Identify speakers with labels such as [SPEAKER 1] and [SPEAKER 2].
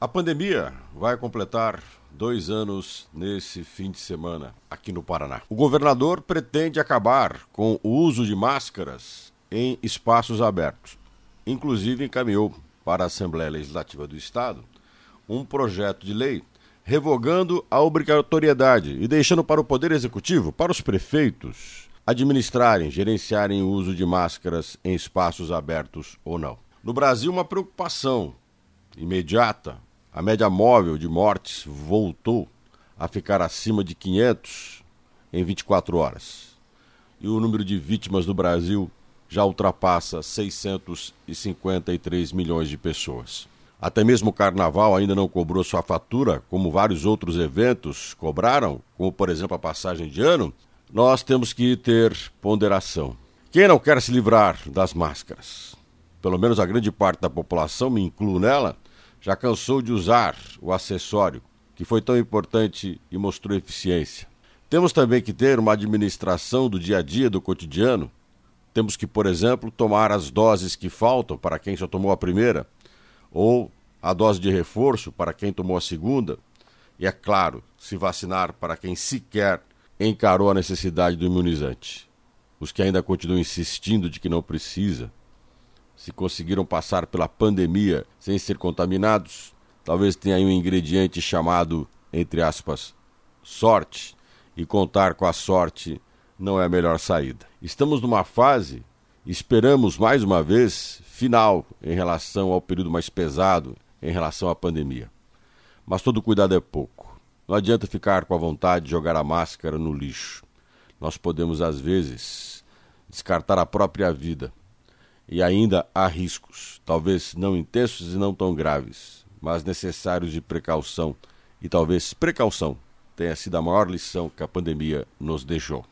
[SPEAKER 1] A pandemia vai completar dois anos nesse fim de semana aqui no Paraná. O governador pretende acabar com o uso de máscaras em espaços abertos. Inclusive, encaminhou para a Assembleia Legislativa do Estado um projeto de lei revogando a obrigatoriedade e deixando para o Poder Executivo, para os prefeitos, administrarem, gerenciarem o uso de máscaras em espaços abertos ou não. No Brasil, uma preocupação imediata a média móvel de mortes voltou a ficar acima de 500 em 24 horas. E o número de vítimas do Brasil já ultrapassa 653 milhões de pessoas. Até mesmo o carnaval ainda não cobrou sua fatura, como vários outros eventos cobraram, como por exemplo a passagem de ano. Nós temos que ter ponderação. Quem não quer se livrar das máscaras? Pelo menos a grande parte da população, me incluo nela, já cansou de usar o acessório, que foi tão importante e mostrou eficiência. Temos também que ter uma administração do dia a dia, do cotidiano. Temos que, por exemplo, tomar as doses que faltam para quem só tomou a primeira, ou a dose de reforço para quem tomou a segunda. E, é claro, se vacinar para quem sequer encarou a necessidade do imunizante. Os que ainda continuam insistindo de que não precisa, se conseguiram passar pela pandemia sem ser contaminados, talvez tenha aí um ingrediente chamado, entre aspas, sorte, e contar com a sorte não é a melhor saída. Estamos numa fase, esperamos mais uma vez, final em relação ao período mais pesado, em relação à pandemia. Mas todo cuidado é pouco. Não adianta ficar com a vontade de jogar a máscara no lixo. Nós podemos, às vezes, descartar a própria vida e ainda há riscos, talvez não intensos e não tão graves, mas necessários de precaução, e talvez precaução tenha sido a maior lição que a pandemia nos deixou.